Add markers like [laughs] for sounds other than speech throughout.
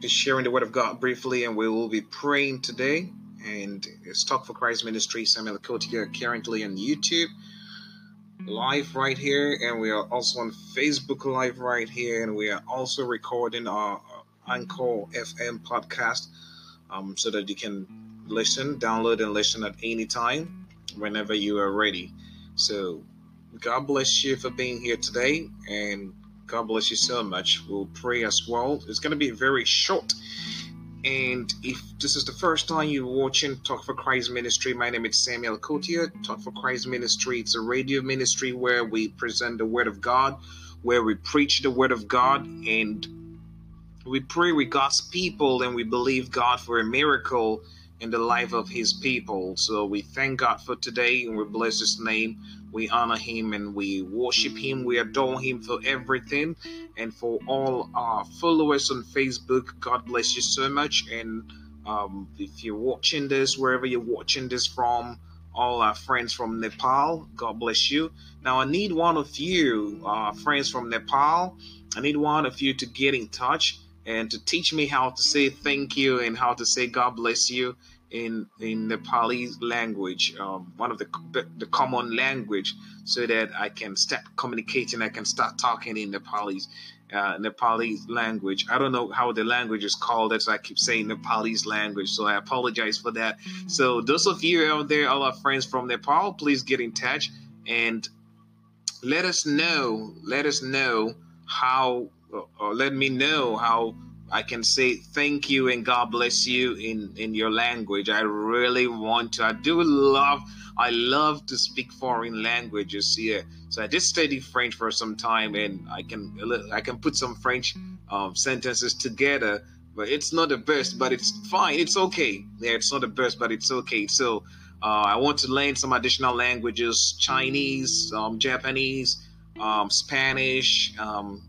be sharing the word of God briefly, and we will be praying today. And it's Talk for Christ Ministry, Samuel Cote here, currently on YouTube live right here, and we are also on Facebook Live right here, and we are also recording our Anchor FM podcast um, so that you can listen, download, and listen at any time whenever you are ready. So, God bless you for being here today, and God bless you so much. We'll pray as well. It's going to be very short. And if this is the first time you're watching Talk for Christ Ministry, my name is Samuel Kotia. Talk for Christ Ministry, it's a radio ministry where we present the Word of God, where we preach the Word of God, and we pray with God's people, and we believe God for a miracle in the life of His people. So we thank God for today, and we bless His name we honor him and we worship him. We adore him for everything. And for all our followers on Facebook, God bless you so much. And um, if you're watching this, wherever you're watching this from, all our friends from Nepal, God bless you. Now, I need one of you, uh, friends from Nepal, I need one of you to get in touch and to teach me how to say thank you and how to say God bless you in in Nepali language, um, one of the the common language, so that I can start communicating. I can start talking in Nepali, uh, language. I don't know how the language is called. That's why I keep saying Nepalese language. So I apologize for that. So those of you out there, all our friends from Nepal, please get in touch and let us know. Let us know how, or let me know how I can say thank you and God bless you in in your language. I really want to. I do love. I love to speak foreign languages. here. so I did study French for some time, and I can I can put some French um, sentences together. But it's not the best, but it's fine. It's okay. Yeah, it's not the best, but it's okay. So uh, I want to learn some additional languages: Chinese, um, Japanese, um, Spanish. Um,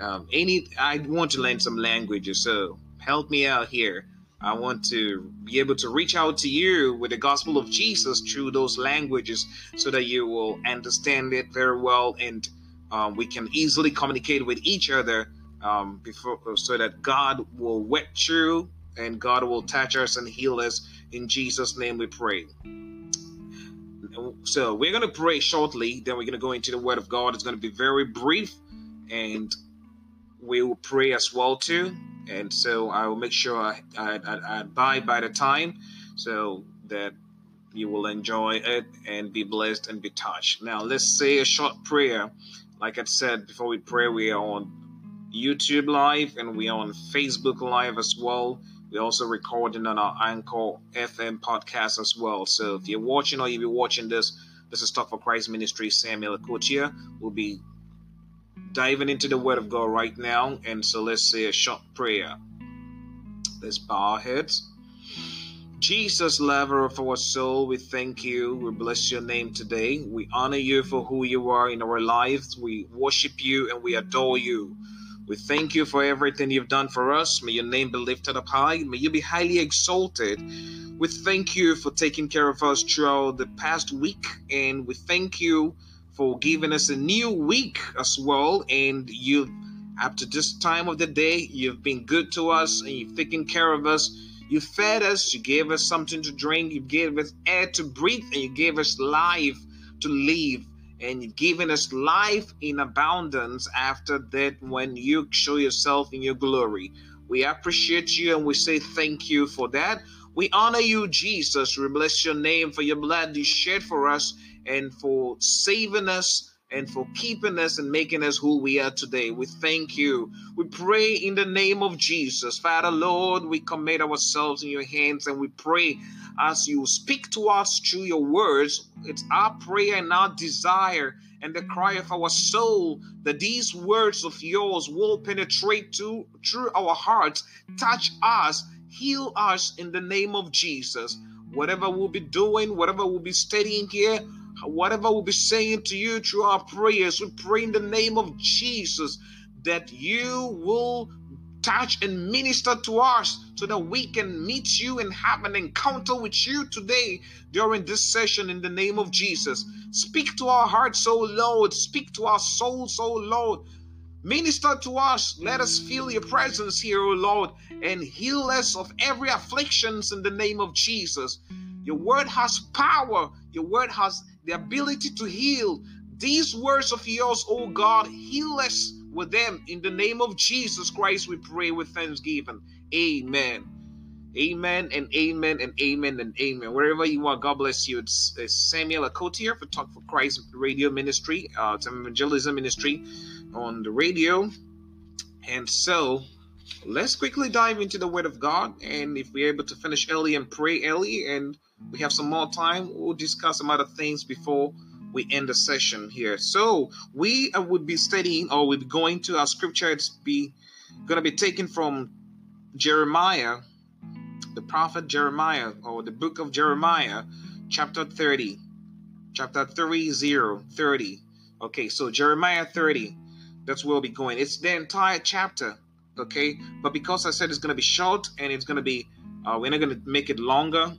um, any I want to learn some languages, so help me out here. I want to be able to reach out to you with the gospel of Jesus through those languages so that you will understand it very well and um, we can easily communicate with each other um, before so that God will wet through and God will touch us and heal us. In Jesus' name we pray. So we're going to pray shortly, then we're going to go into the Word of God. It's going to be very brief and will pray as well too. And so I will make sure I, I, I abide by the time so that you will enjoy it and be blessed and be touched. Now, let's say a short prayer. Like I said before we pray, we are on YouTube Live and we are on Facebook Live as well. We're also recording on our Anchor FM podcast as well. So if you're watching or if you're watching this, this is Talk for Christ Ministry, Samuel Akotia. We'll be diving into the Word of God right now. And so let's say a short prayer. Let's bow our heads. Jesus, lover of our soul, we thank you. We bless your name today. We honor you for who you are in our lives. We worship you and we adore you. We thank you for everything you've done for us. May your name be lifted up high. May you be highly exalted. We thank you for taking care of us throughout the past week. And we thank you for giving us a new week as well. And you, up to this time of the day, you've been good to us and you've taken care of us. You fed us, you gave us something to drink, you gave us air to breathe, and you gave us life to live. And you've given us life in abundance after that when you show yourself in your glory. We appreciate you and we say thank you for that. We honor you, Jesus. We bless your name for your blood you shed for us and for saving us and for keeping us and making us who we are today. We thank you. We pray in the name of Jesus. Father, Lord, we commit ourselves in your hands and we pray as you speak to us through your words. It's our prayer and our desire and the cry of our soul that these words of yours will penetrate to through our hearts, touch us, heal us in the name of Jesus. Whatever we'll be doing, whatever we'll be studying here, whatever we'll be saying to you through our prayers, we pray in the name of Jesus that you will touch and minister to us so that we can meet you and have an encounter with you today during this session in the name of Jesus. Speak to our hearts, oh Lord. Speak to our souls, oh Lord. Minister to us. Let us feel your presence here, O Lord, and heal us of every afflictions in the name of Jesus. Your word has power. Your word has the ability to heal. These words of yours, O God, heal us with them. In the name of Jesus Christ, we pray with thanksgiving. Amen. Amen and amen and amen and amen. Wherever you are, God bless you. It's, it's Samuel Akotia for Talk for Christ Radio Ministry. Uh, it's an evangelism ministry on the radio. And so let's quickly dive into the Word of God. And if we're able to finish early and pray early and we have some more time, we'll discuss some other things before we end the session here. So we uh, would be studying or we'll be going to our scripture. It's be going to be taken from Jeremiah, the prophet Jeremiah, or the book of Jeremiah, chapter 30. Chapter 30, 30. Okay, so Jeremiah 30 that's where we'll be going. It's the entire chapter, okay? But because I said it's going to be short and it's going to be, uh, we're not going to make it longer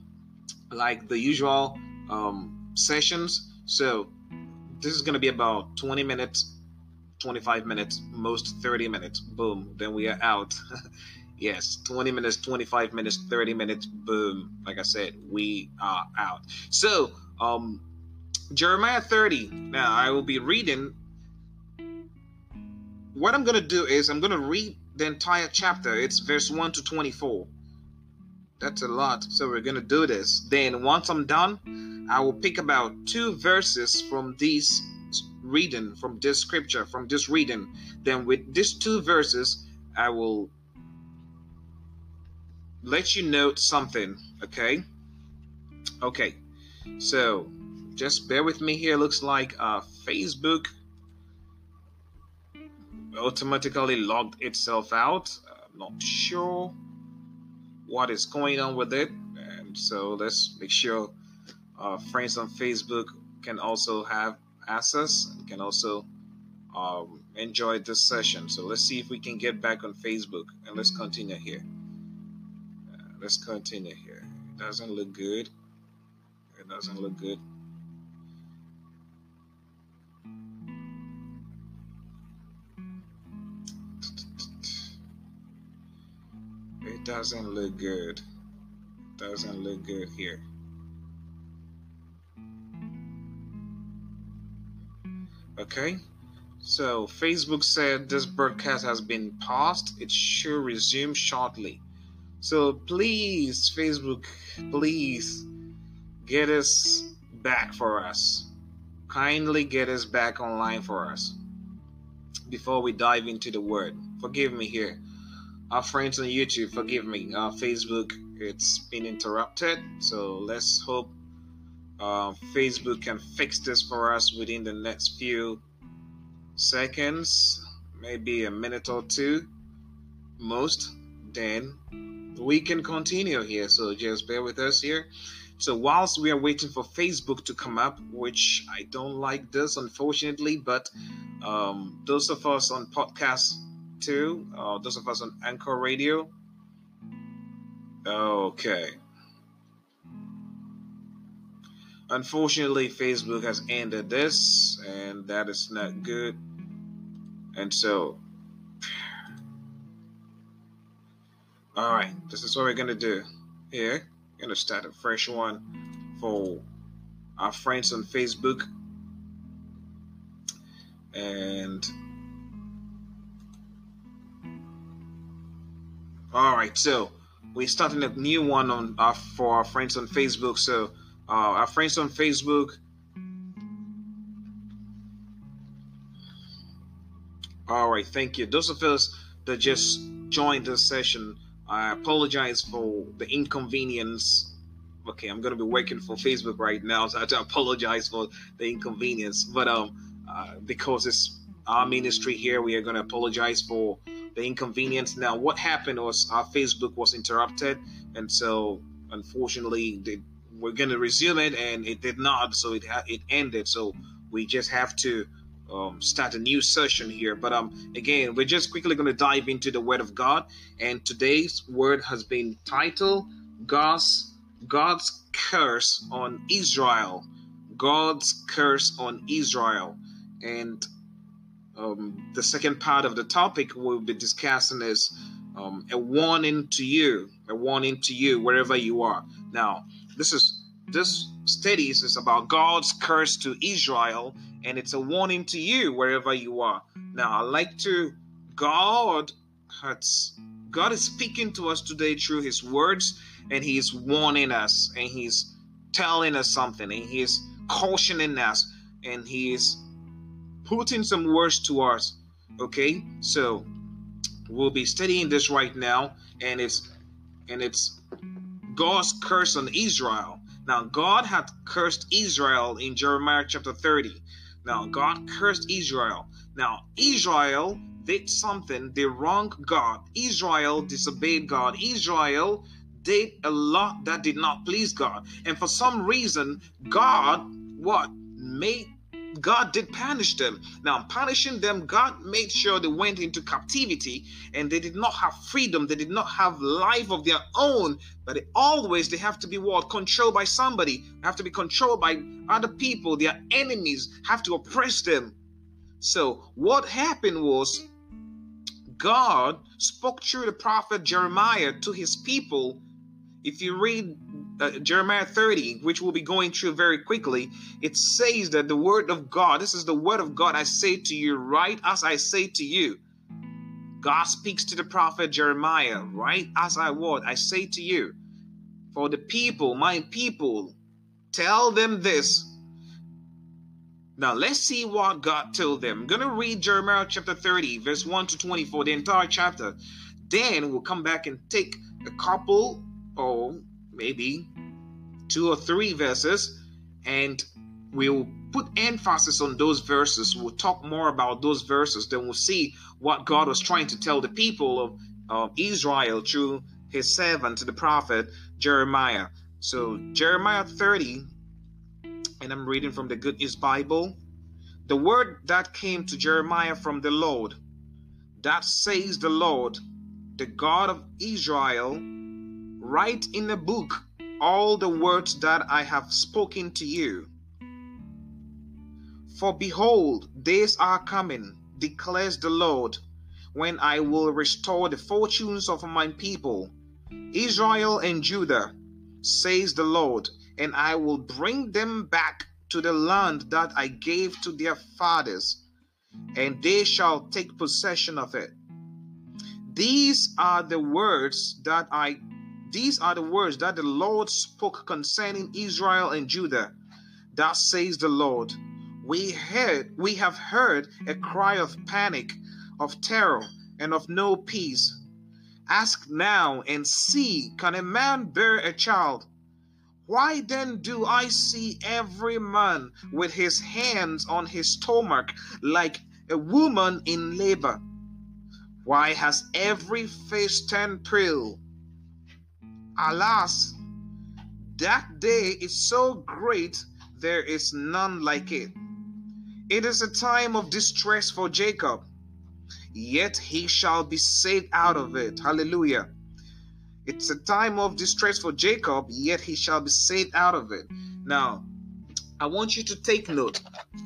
like the usual um, sessions. So this is going to be about 20 minutes, 25 minutes, most 30 minutes. Boom. Then we are out. [laughs] yes, 20 minutes, 25 minutes, 30 minutes. Boom. Like I said, we are out. So, um, Jeremiah 30. Now I will be reading what I'm going to do is I'm going to read the entire chapter. It's verse 1 to 24. That's a lot. So we're going to do this. Then once I'm done, I will pick about two verses from this reading, from this scripture, from this reading. Then with these two verses, I will let you note something, okay? Okay. So just bear with me here. Looks like uh, Facebook automatically logged itself out. I'm not sure what is going on with it. And so let's make sure our friends on Facebook can also have access and can also um, enjoy this session. So let's see if we can get back on Facebook and let's continue here. Uh, let's continue here. It doesn't look good. It doesn't look good. Doesn't look good. Doesn't look good here. Okay, so Facebook said this broadcast has been paused. It should resume shortly. So please, Facebook, please get us back for us. Kindly get us back online for us before we dive into the word. Forgive me here our friends on YouTube, forgive me. Uh, Facebook, it's been interrupted. So let's hope uh, Facebook can fix this for us within the next few seconds, maybe a minute or two, most. Then we can continue here. So just bear with us here. So whilst we are waiting for Facebook to come up, which I don't like this unfortunately, but um, those of us on podcasts too. Uh, those of us on Anchor Radio. Okay. Unfortunately, Facebook has ended this, and that is not good. And so, all right, this is what we're gonna do here. We're gonna start a fresh one for our friends on Facebook, and All right, so we're starting a new one on uh, for our friends on Facebook. So uh, our friends on Facebook. All right, thank you. Those of us that just joined this session, I apologize for the inconvenience. Okay, I'm gonna be working for Facebook right now, so I have to apologize for the inconvenience. But um, uh, because it's our ministry here, we are gonna apologize for the inconvenience. Now, what happened was our Facebook was interrupted, and so unfortunately, they, we're going to resume it, and it did not. So it it ended. So we just have to um, start a new session here. But um, again, we're just quickly going to dive into the Word of God, and today's word has been titled "God's God's curse on Israel." God's curse on Israel, and um, the second part of the topic we'll be discussing is um, a warning to you, a warning to you wherever you are. Now, this is this studies is about God's curse to Israel, and it's a warning to you wherever you are. Now, I like to God has God is speaking to us today through His words, and He is warning us, and He's telling us something, and He is cautioning us, and He is putting some words to us. Okay, so we'll be studying this right now, and it's and it's God's curse on Israel. Now, God had cursed Israel in Jeremiah chapter 30. Now, God cursed Israel. Now, Israel did something, they wronged God. Israel disobeyed God. Israel did a lot that did not please God. And for some reason, God, what? Made God did punish them. Now, punishing them, God made sure they went into captivity and they did not have freedom. They did not have life of their own. But always they have to be what controlled by somebody. Have to be controlled by other people. Their enemies have to oppress them. So what happened was God spoke through the prophet Jeremiah to his people. If you read uh, Jeremiah 30, which we'll be going through very quickly, it says that the word of God, this is the word of God I say to you, right as I say to you. God speaks to the prophet Jeremiah, right as I would, I say to you, for the people, my people, tell them this. Now let's see what God told them. I'm gonna read Jeremiah chapter 30, verse 1 to 24, the entire chapter. Then we'll come back and take a couple or maybe two or three verses, and we'll put emphasis on those verses. We'll talk more about those verses. Then we'll see what God was trying to tell the people of, Israel through his servant, the prophet Jeremiah. So, Jeremiah 30, and I'm reading from the Good News Bible. The word that came to Jeremiah from the Lord, that says the Lord, the God of Israel, Write in a book all the words that I have spoken to you. For behold, days are coming, declares the Lord, when I will restore the fortunes of my people, Israel and Judah, says the Lord, and I will bring them back to the land that I gave to their fathers, and they shall take possession of it. These are the words that I these are the words that the Lord spoke concerning Israel and Judah. Thus says the Lord, we heard we have heard a cry of panic, of terror, and of no peace. Ask now and see, can a man bear a child? Why then do I see every man with his hands on his stomach like a woman in labor? Why has every face turned pale? Alas, that day is so great, there is none like it. It is a time of distress for Jacob, yet he shall be saved out of it. Hallelujah. It's a time of distress for Jacob, yet he shall be saved out of it. Now, I want you to take note.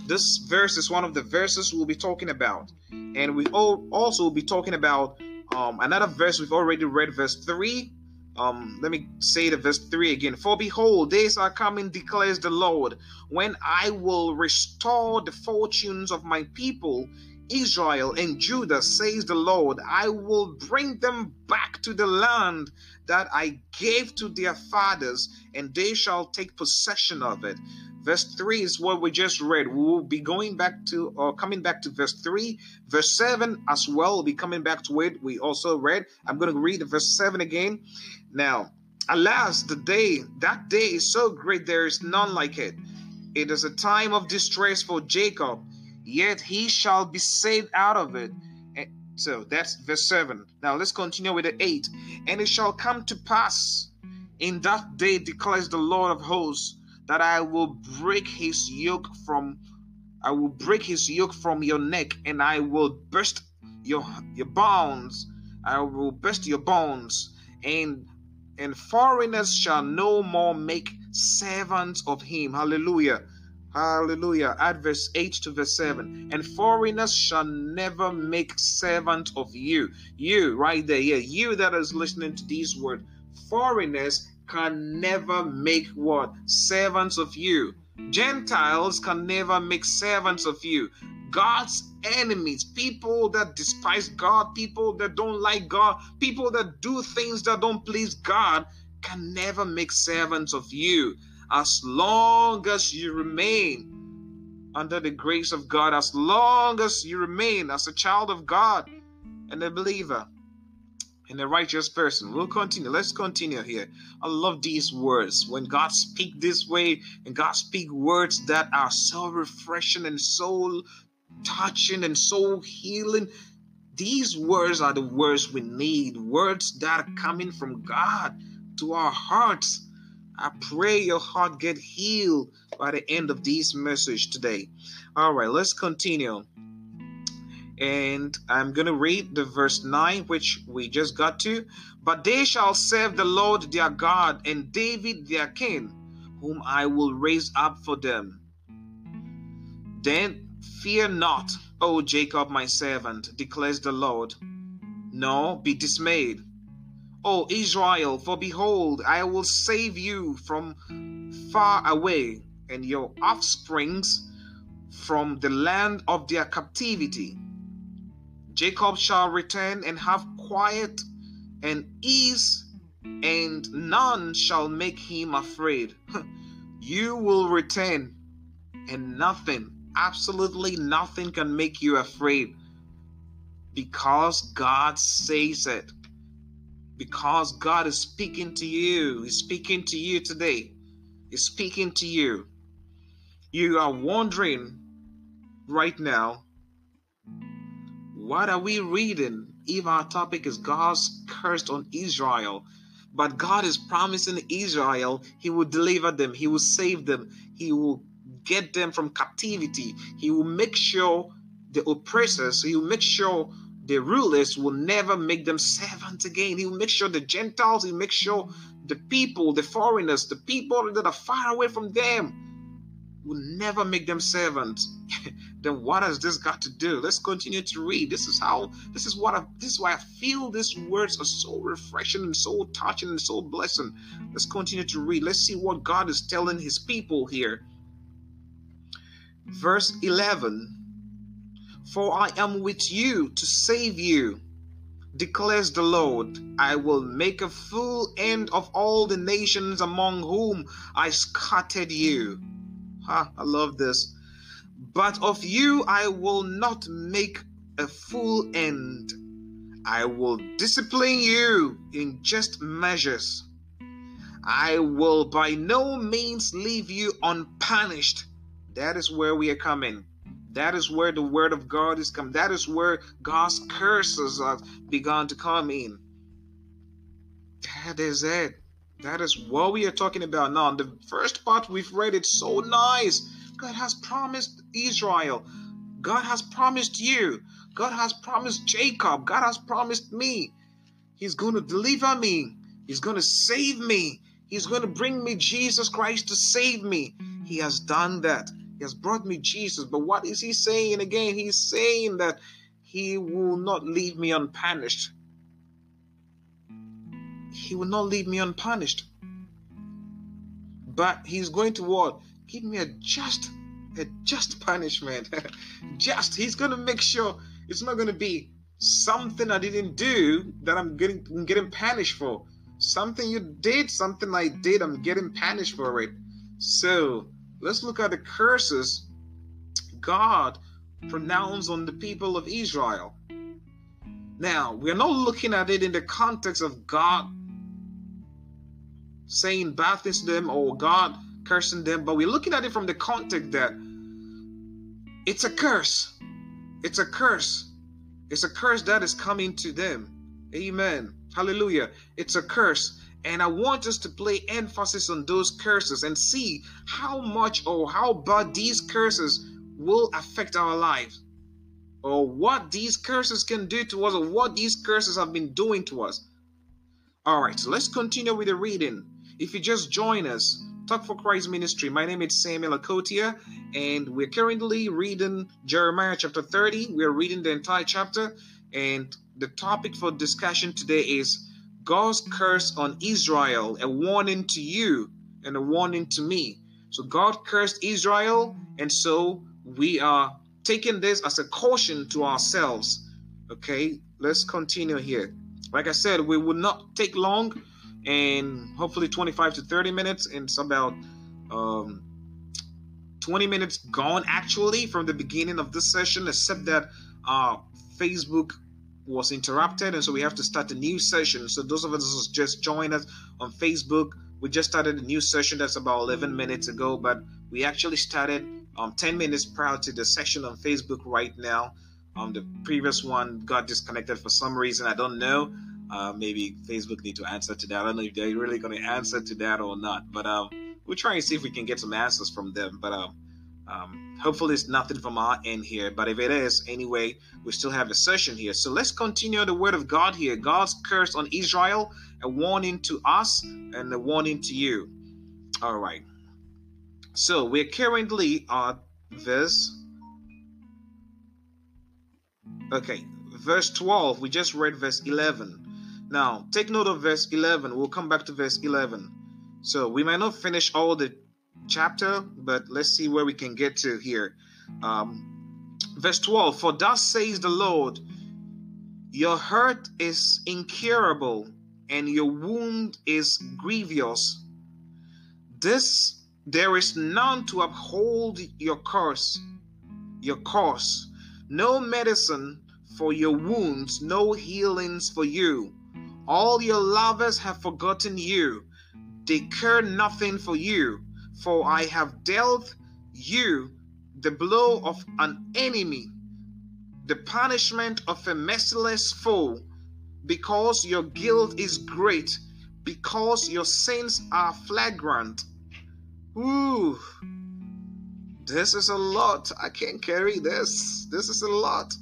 This verse is one of the verses we'll be talking about. And we also will be talking about um, another verse we've already read, verse 3 um, let me say the verse 3 again. For behold, days are coming, declares the Lord, when I will restore the fortunes of my people, Israel and Judah, says the Lord. I will bring them back to the land that I gave to their fathers, and they shall take possession of it. Verse 3 is what we just read. We will be going back to or coming back to verse 3. Verse 7 as well we'll be coming back to it. We also read. I'm going to read verse 7 again. Now, alas, the day, that day is so great, there is none like it. It is a time of distress for Jacob, yet he shall be saved out of it. And so that's verse 7. Now let's continue with the 8. And it shall come to pass in that day, declares the Lord of hosts that I will break his yoke from I will break his yoke from your neck and I will burst your your bones I will burst your bones and and foreigners shall no more make servants of him hallelujah Hallelujah. At verse 8 to verse 7. And foreigners shall never make servant of you. You, right there. Yeah, you that is listening to these words. Foreigners can never make what? Servants of you. Gentiles can never make servants of you. God's enemies, people that despise God, people that don't like God, people that do things that don't please God, can never make servants of you as long as you remain under the grace of God, as long as you remain as a child of God and a believer and a righteous person. We'll continue. Let's continue here. I love these words. When God speak this way and God speak words that are so refreshing and so touching and soul healing, these words are the words we need. Words that are coming from God to our hearts I pray your heart get healed by the end of this message today. All right, let's continue. And I'm going to read the verse 9, which we just got to. But they shall serve the Lord their God and David their king, whom I will raise up for them. Then fear not, O Jacob my servant, declares the Lord. No, be dismayed O Israel, for behold, I will save you from far away, and your offsprings from the land of their captivity. Jacob shall return and have quiet and ease, and none shall make him afraid. [laughs] you will return, and nothing, absolutely nothing, can make you afraid because God says it because God is speaking to you. He's speaking to you today. He's speaking to you. You are wondering right now, what are we reading if our topic is God's curse on Israel? But God is promising Israel He will deliver them, He will save them, He will get them from captivity, He will make sure the oppressors, He will make sure the rulers will never make them servants again. He will make sure the Gentiles, he will make sure the people, the foreigners, the people that are far away from them will never make them servants. [laughs] then what has this got to do? Let's continue to read. This is how this is what I this is why I feel these words are so refreshing and so touching and so blessing. Let's continue to read. Let's see what God is telling his people here. Verse 11 for I am with you to save you, declares the Lord. I will make a full end of all the nations among whom I scattered you. Ha, I love this. But of you I will not make a full end. I will discipline you in just measures. I will by no means leave you unpunished. That is where we are coming. That is where the word of God is come. That is where God's curses have begun to come in. That is it. That is what we are talking about now. The first part we've read it so nice. God has promised Israel. God has promised you. God has promised Jacob. God has promised me. He's going to deliver me. He's going to save me. He's going to bring me Jesus Christ to save me. He has done that. He has brought me Jesus. But what is he saying again? He's saying that he will not leave me unpunished. He will not leave me unpunished. But he's going to what? Give me a just, a just punishment. [laughs] just. He's going to make sure it's not going to be something I didn't do that I'm getting I'm getting punished for. Something you did, something I did, I'm getting punished for it. So Let's look at the curses God pronounced on the people of Israel. Now, we're not looking at it in the context of God saying bad things to them or God cursing them, but we're looking at it from the context that it's a curse. It's a curse. It's a curse that is coming to them. Amen. Hallelujah. It's a curse. And I want us to play emphasis on those curses and see how much or how bad these curses will affect our lives, or what these curses can do to us, or what these curses have been doing to us. All right, so let's continue with the reading. If you just join us, Talk for Christ Ministry. My name is Samuel Akotia, and we're currently reading Jeremiah chapter 30. We're reading the entire chapter, and the topic for discussion today is God's curse on Israel, a warning to you and a warning to me. So God cursed Israel, and so we are taking this as a caution to ourselves. Okay, let's continue here. Like I said, we will not take long and hopefully 25 to 30 minutes. And it's about um, 20 minutes gone actually from the beginning of this session, except that uh, Facebook was interrupted, and so we have to start a new session. So those of us who just joined us on Facebook, we just started a new session that's about 11 minutes ago, but we actually started um, 10 minutes prior to the session on Facebook right now. Um, the previous one got disconnected for some reason. I don't know. Uh, maybe Facebook need to answer to that. I don't know if they're really going to answer to that or not. But um, we're trying to see if we can get some answers from them. But um, um, hopefully it's nothing from our end here. But if it is, anyway, we still have a session here. So let's continue the word of God here. God's curse on Israel, a warning to us and a warning to you. All right. So we're currently at verse. Okay, verse 12. We just read verse 11. Now, take note of verse 11. We'll come back to verse 11. So, we might not finish all the chapter, but let's see where we can get to here. Um, verse 12 For thus says the Lord, Your hurt is incurable, and your wound is grievous. This there is none to uphold your curse, your cause, no medicine for your wounds, no healings for you. All your lovers have forgotten you. They care nothing for you, for I have dealt you the blow of an enemy, the punishment of a merciless foe, because your guilt is great, because your sins are flagrant. Ooh, this is a lot. I can't carry this. This is a lot.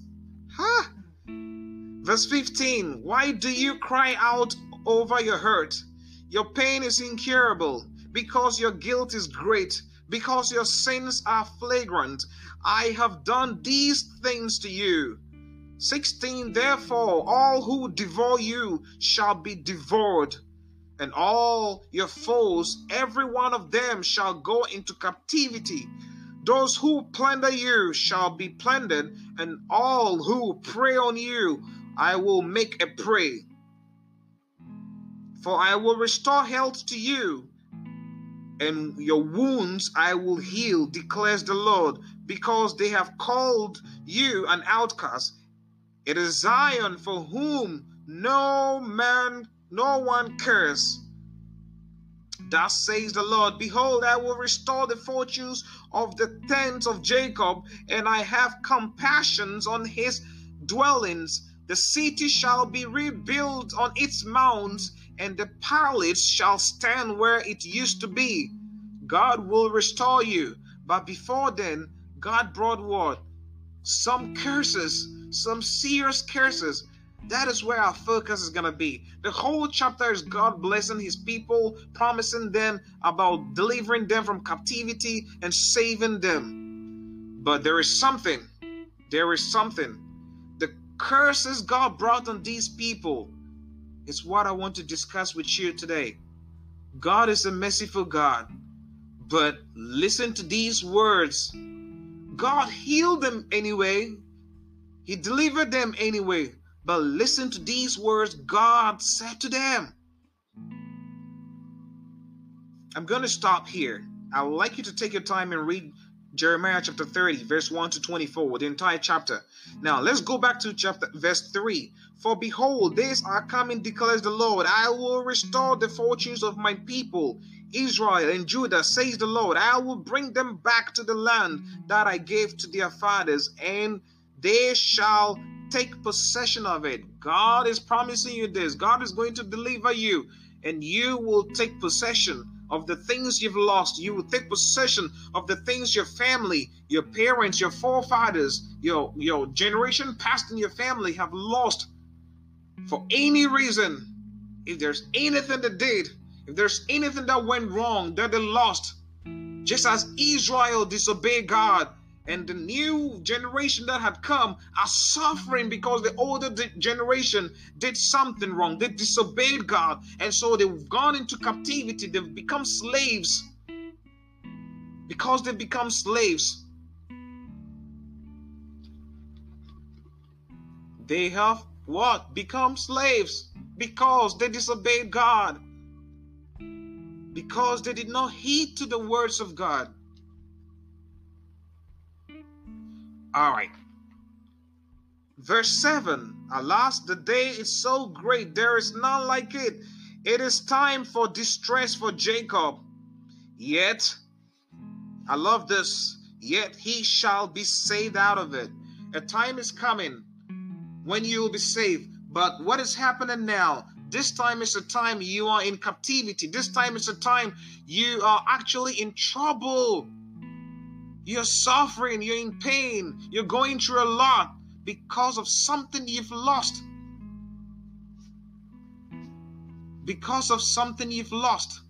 Huh? Verse 15 Why do you cry out over your hurt? Your pain is incurable because your guilt is great, because your sins are flagrant. I have done these things to you. 16 Therefore, all who devour you shall be devoured, and all your foes, every one of them, shall go into captivity. Those who plunder you shall be plundered, and all who prey on you I will make a prey. For I will restore health to you, and your wounds I will heal, declares the Lord, because they have called you an outcast. It is Zion for whom no man, no one cares. Thus says the Lord Behold, I will restore the fortunes of the tents of Jacob, and I have compassions on his dwellings the city shall be rebuilt on its mounds, and the palace shall stand where it used to be. God will restore you. But before then, God brought what? Some curses, some serious curses. That is where our focus is going to be. The whole chapter is God blessing his people, promising them about delivering them from captivity and saving them. But there is something, there is something The curses God brought on these people is what I want to discuss with you today. God is a merciful God, but listen to these words. God healed them anyway, He delivered them anyway, but listen to these words God said to them. I'm going to stop here. I would like you to take your time and read Jeremiah chapter 30, verse 1 to 24, the entire chapter. Now let's go back to chapter verse 3. For behold, days are coming, declares the Lord. I will restore the fortunes of my people, Israel and Judah, says the Lord. I will bring them back to the land that I gave to their fathers, and they shall take possession of it. God is promising you this. God is going to deliver you, and you will take possession of the things you've lost. You will take possession of the things your family, your parents, your forefathers, your, your generation past in your family have lost for any reason. If there's anything they did, if there's anything that went wrong, that they lost, just as Israel disobeyed God, and the new generation that had come are suffering because the older generation did something wrong. They disobeyed God, and so they've gone into captivity. They've become slaves. Because they become slaves, they have what? Become slaves because they disobeyed God. Because they did not heed to the words of God. All right. Verse 7 Alas, the day is so great, there is none like it. It is time for distress for Jacob. Yet, I love this, yet he shall be saved out of it. A time is coming when you will be saved. But what is happening now? This time is a time you are in captivity. This time is a time you are actually in trouble. You're suffering, you're in pain, you're going through a lot because of something you've lost. Because of something you've lost.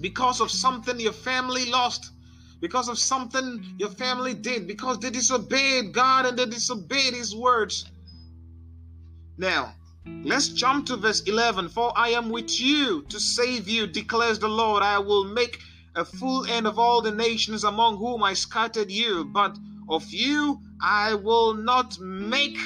Because of something your family lost. Because of something your family did. Because they disobeyed God and they disobeyed His words. Now, let's jump to verse 11. For I am with you to save you, declares the Lord. I will make a full end of all the nations among whom I scattered you, but of you I will not make.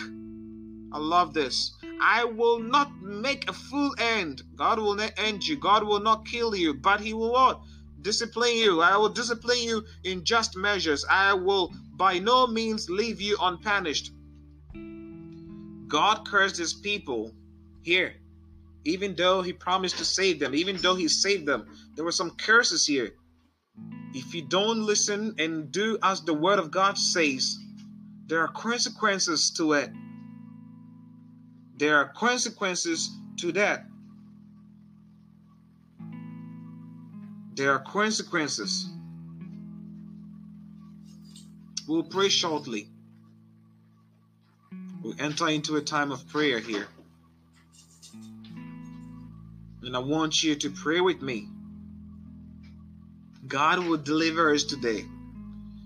I love this. I will not make a full end. God will not end you. God will not kill you, but He will what? Discipline you. I will discipline you in just measures. I will by no means leave you unpunished. God cursed His people here, even though He promised to save them, even though He saved them. There were some curses here. If you don't listen and do as the word of God says, there are consequences to it. There are consequences to that. There are consequences. We'll pray shortly. We'll enter into a time of prayer here. And I want you to pray with me. God will deliver us today.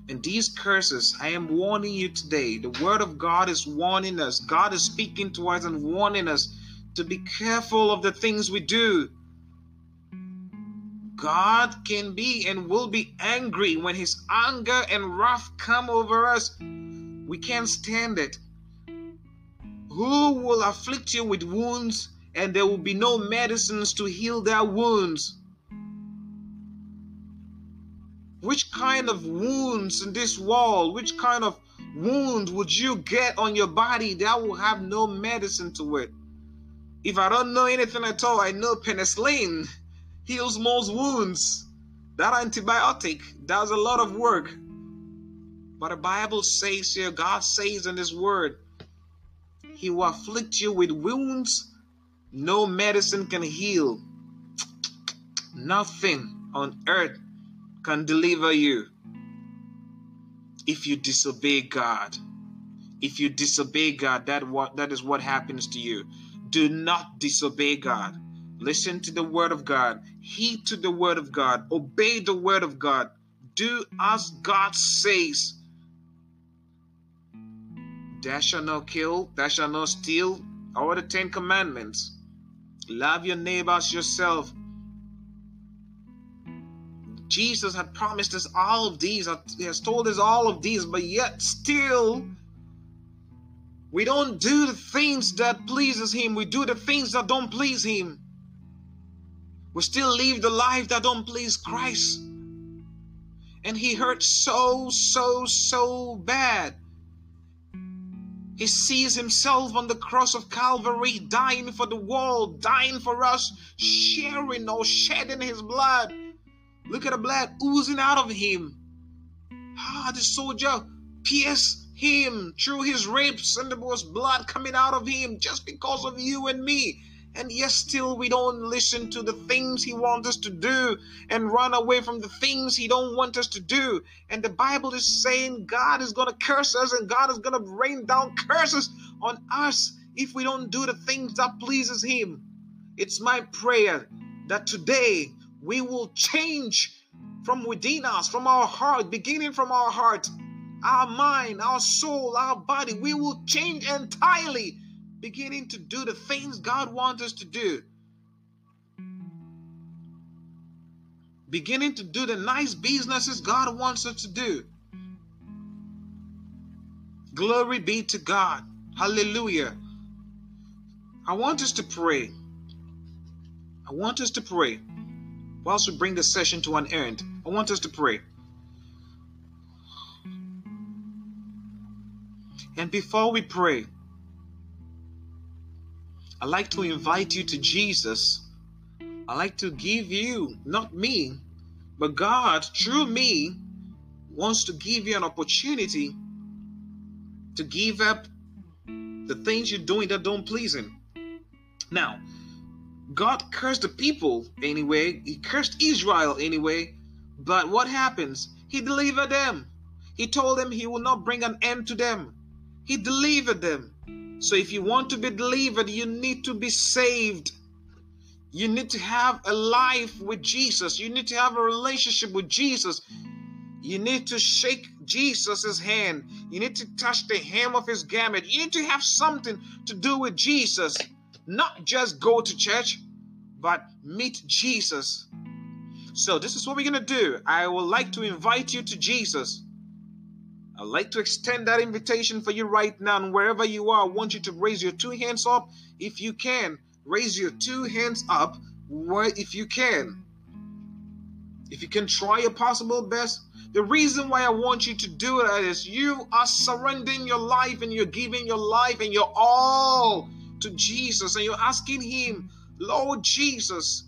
And these curses, I am warning you today. The word of God is warning us. God is speaking to us and warning us to be careful of the things we do. God can be and will be angry when his anger and wrath come over us. We can't stand it. Who will afflict you with wounds and there will be no medicines to heal their wounds? Which kind of wounds in this wall, which kind of wound would you get on your body that will have no medicine to it? If I don't know anything at all, I know penicillin [laughs] heals most wounds. That antibiotic does a lot of work. But the Bible says here, God says in His Word, He will afflict you with wounds no medicine can heal. [tsk] Nothing on earth can deliver you if you disobey God. If you disobey God, that what that is what happens to you. Do not disobey God. Listen to the word of God. Heed to the word of God. Obey the word of God. Do as God says. Thou shalt not kill, thou shalt not steal. All the Ten Commandments. Love your neighbors yourself. Jesus had promised us all of these, He has told us all of these, but yet still we don't do the things that pleases him. We do the things that don't please him. We still live the life that don't please Christ. And he hurt so, so, so bad. He sees himself on the cross of Calvary, dying for the world, dying for us, sharing or shedding his blood. Look at the blood oozing out of him. Ah, the soldier pierced him through his ribs, and there was blood coming out of him just because of you and me. And yet, still, we don't listen to the things He wants us to do and run away from the things He don't want us to do. And the Bible is saying God is going to curse us and God is going to rain down curses on us if we don't do the things that pleases Him. It's my prayer that today we will change from within us, from our heart, beginning from our heart, our mind, our soul, our body. We will change entirely, beginning to do the things God wants us to do. Beginning to do the nice businesses God wants us to do. Glory be to God. Hallelujah. I want us to pray. I want us to pray. Whilst we bring the session to an end, I want us to pray. And before we pray, I'd like to invite you to Jesus. I'd like to give you, not me, but God, through me, wants to give you an opportunity to give up the things you're doing that don't please Him. Now, God cursed the people anyway, He cursed Israel anyway, but what happens? He delivered them. He told them He will not bring an end to them. He delivered them. So if you want to be delivered, you need to be saved. You need to have a life with Jesus. You need to have a relationship with Jesus. You need to shake Jesus' hand. You need to touch the hem of his garment. You need to have something to do with Jesus. Not just go to church, but meet Jesus. So, this is what we're going to do. I would like to invite you to Jesus. I'd like to extend that invitation for you right now. And wherever you are, I want you to raise your two hands up if you can. Raise your two hands up if you can. If you can try your possible best, the reason why I want you to do it is you are surrendering your life and you're giving your life and your all to Jesus and you're asking Him, Lord Jesus,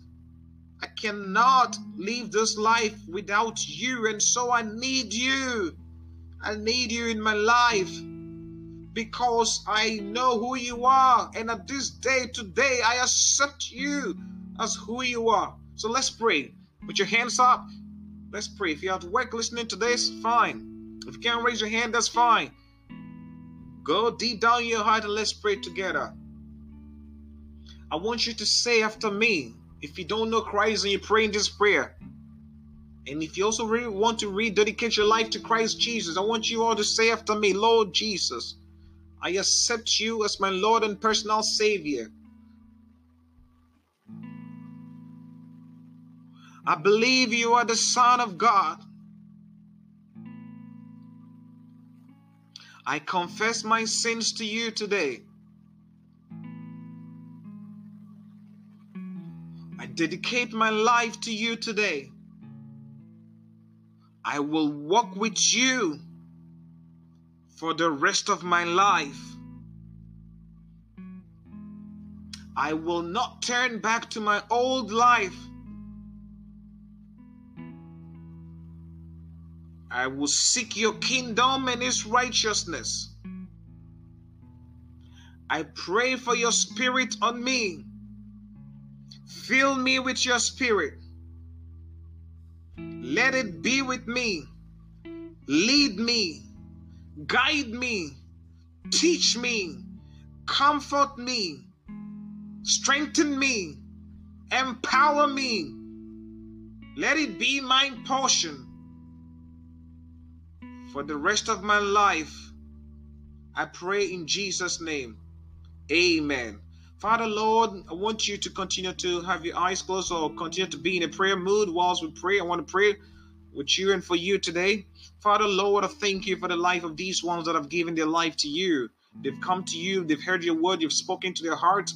I cannot live this life without you, and so I need you. I need you in my life because I know who you are, and at this day, today, I accept you as who you are. So let's pray. Put your hands up. Let's pray. If you're at work listening to this, fine. If you can't raise your hand, that's fine. Go deep down your heart and let's pray together. I want you to say after me. If you don't know Christ and you're praying this prayer, and if you also really want to rededicate your life to Christ Jesus, I want you all to say after me, Lord Jesus, I accept you as my Lord and personal Savior. I believe you are the Son of God. I confess my sins to you today. Dedicate my life to you today. I will walk with you for the rest of my life. I will not turn back to my old life. I will seek your kingdom and its righteousness. I pray for your spirit on me. Fill me with your spirit. Let it be with me. Lead me. Guide me. Teach me. Comfort me. Strengthen me. Empower me. Let it be my portion for the rest of my life. I pray in Jesus' name. Amen. Father, Lord, I want you to continue to have your eyes closed or continue to be in a prayer mood whilst we pray. I want to pray with you and for you today. Father, Lord, I thank you for the life of these ones that have given their life to you. They've come to you, they've heard your word, you've spoken to their heart,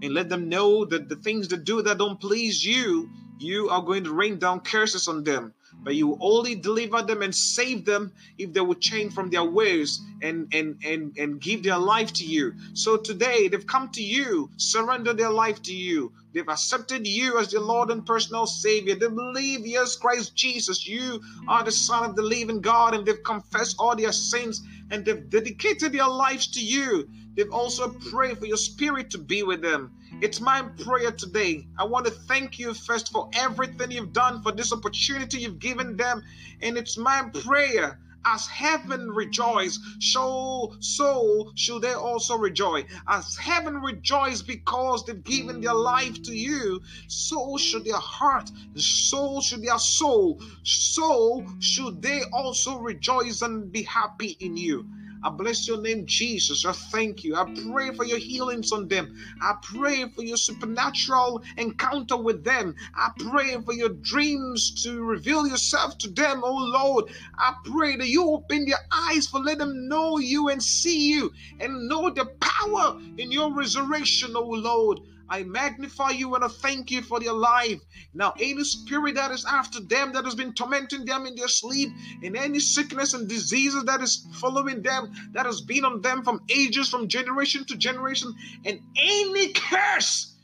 and let them know that the things they do that don't please you, you are going to rain down curses on them but you only deliver them and save them if they would change from their ways and and and and give their life to you. So today they've come to you surrender their life to you. They've accepted you as their lord and personal savior. They believe yes christ jesus you are the son of the living god and they've confessed all their sins and they've dedicated their lives to you. They've also prayed for your spirit to be with them it's my prayer today. I want to thank you first for everything you've done, for this opportunity you've given them. And it's my prayer As heaven rejoice, so, so should they also rejoice. As heaven rejoice because they've given their life to you, so should their heart, so should their soul, so should they also rejoice and be happy in you. I bless your name, Jesus. I thank you. I pray for your healings on them. I pray for your supernatural encounter with them. I pray for your dreams to reveal yourself to them, oh Lord. I pray that you open their eyes for let them know you and see you and know the power in your resurrection, oh Lord. I magnify you and I thank you for their life. Now, any spirit that is after them, that has been tormenting them in their sleep, in any sickness and diseases that is following them, that has been on them from ages, from generation to generation, and any curse,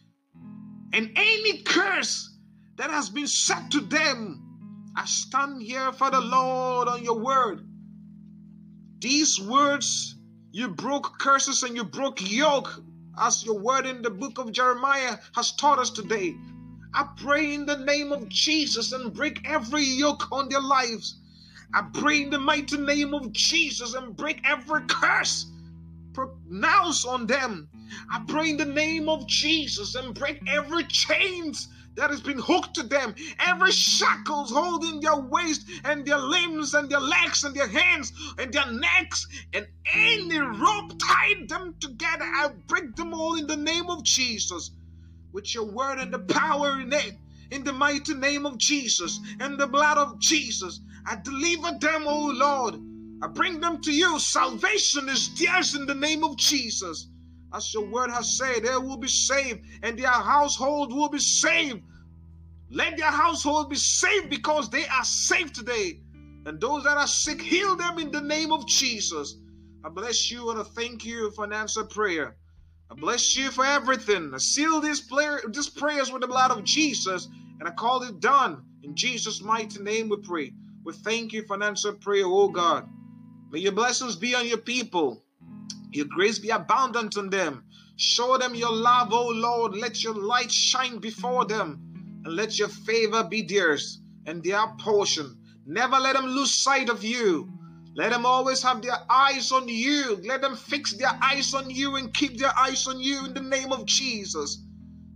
and any curse that has been set to them, I stand here for the Lord on your word. These words, you broke curses and you broke yoke as your word in the book of Jeremiah has taught us today. I pray in the name of Jesus and break every yoke on their lives. I pray in the mighty name of Jesus and break every curse pronounced on them. I pray in the name of Jesus and break every chains that has been hooked to them, every shackles holding their waist and their limbs and their legs and their hands and their necks, and any rope tied them together, I break them all in the name of Jesus. With your word and the power in it, in the mighty name of Jesus and the blood of Jesus, I deliver them, O Lord. I bring them to you. Salvation is theirs in the name of Jesus. As your word has said, they will be saved and their household will be saved. Let their household be saved because they are saved today. And those that are sick, heal them in the name of Jesus. I bless you and I thank you for an answered prayer. I bless you for everything. I seal these, prayer, these prayers with the blood of Jesus and I call it done. In Jesus' mighty name we pray. We thank you for an answered prayer, oh God. May your blessings be on your people. Your grace be abundant on them. Show them your love, O Lord. Let your light shine before them. And let your favor be theirs and their portion. Never let them lose sight of you. Let them always have their eyes on you. Let them fix their eyes on you and keep their eyes on you in the name of Jesus.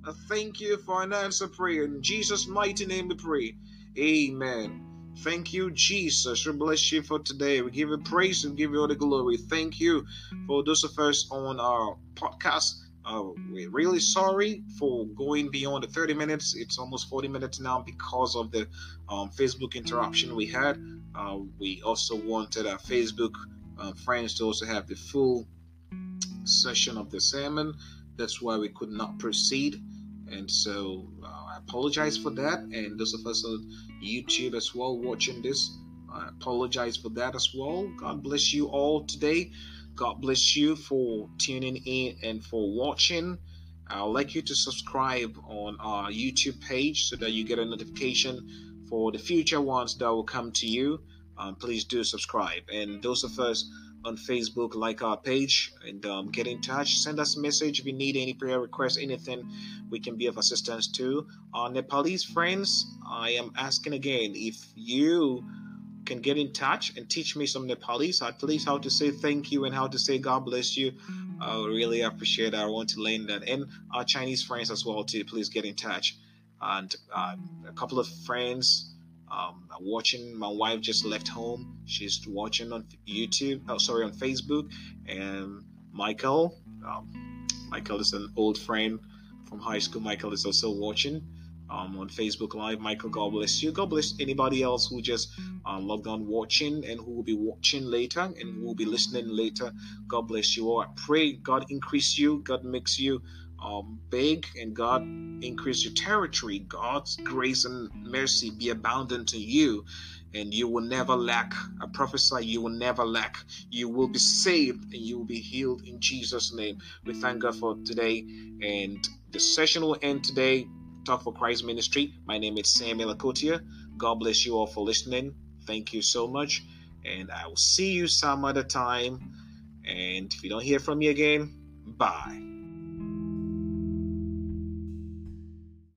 I thank you for an answer prayer. In Jesus' mighty name we pray. Amen. Thank you, Jesus. We bless you for today. We give you praise and give you all the glory. Thank you for those of us on our podcast. Uh, we're really sorry for going beyond the 30 minutes. It's almost 40 minutes now because of the um, Facebook interruption we had. Uh, we also wanted our Facebook uh, friends to also have the full session of the sermon. That's why we could not proceed. And so uh, I apologize for that. And those of us on YouTube as well watching this, I apologize for that as well. God bless you all today. God bless you for tuning in and for watching. I'd like you to subscribe on our YouTube page so that you get a notification for the future ones that will come to you. Um, please do subscribe. And those of us on Facebook, like our page, and um, get in touch. Send us a message if you need any prayer requests, anything we can be of assistance to. Our Nepalese friends, I am asking again if you can get in touch and teach me some Nepalese, at least how to say thank you and how to say God bless you. I really appreciate that. I want to learn that. And our Chinese friends as well, too. Please get in touch. And uh, a couple of friends um, watching. My wife just left home. She's watching on YouTube. Oh, sorry, on Facebook. And Michael, um, Michael is an old friend from high school. Michael is also watching um, on Facebook Live. Michael, God bless you. God bless anybody else who just uh, logged on watching and who will be watching later and who will be listening later. God bless you all. I pray God increase you. God makes you um, big and God increase your territory. God's grace and mercy be abundant to you, and you will never lack. I prophesy you will never lack. You will be saved and you will be healed in Jesus' name. We thank God for today, and the session will end today. Talk for Christ Ministry. My name is Samuel Akotia. God bless you all for listening. Thank you so much, and I will see you some other time. And if you don't hear from me again, bye.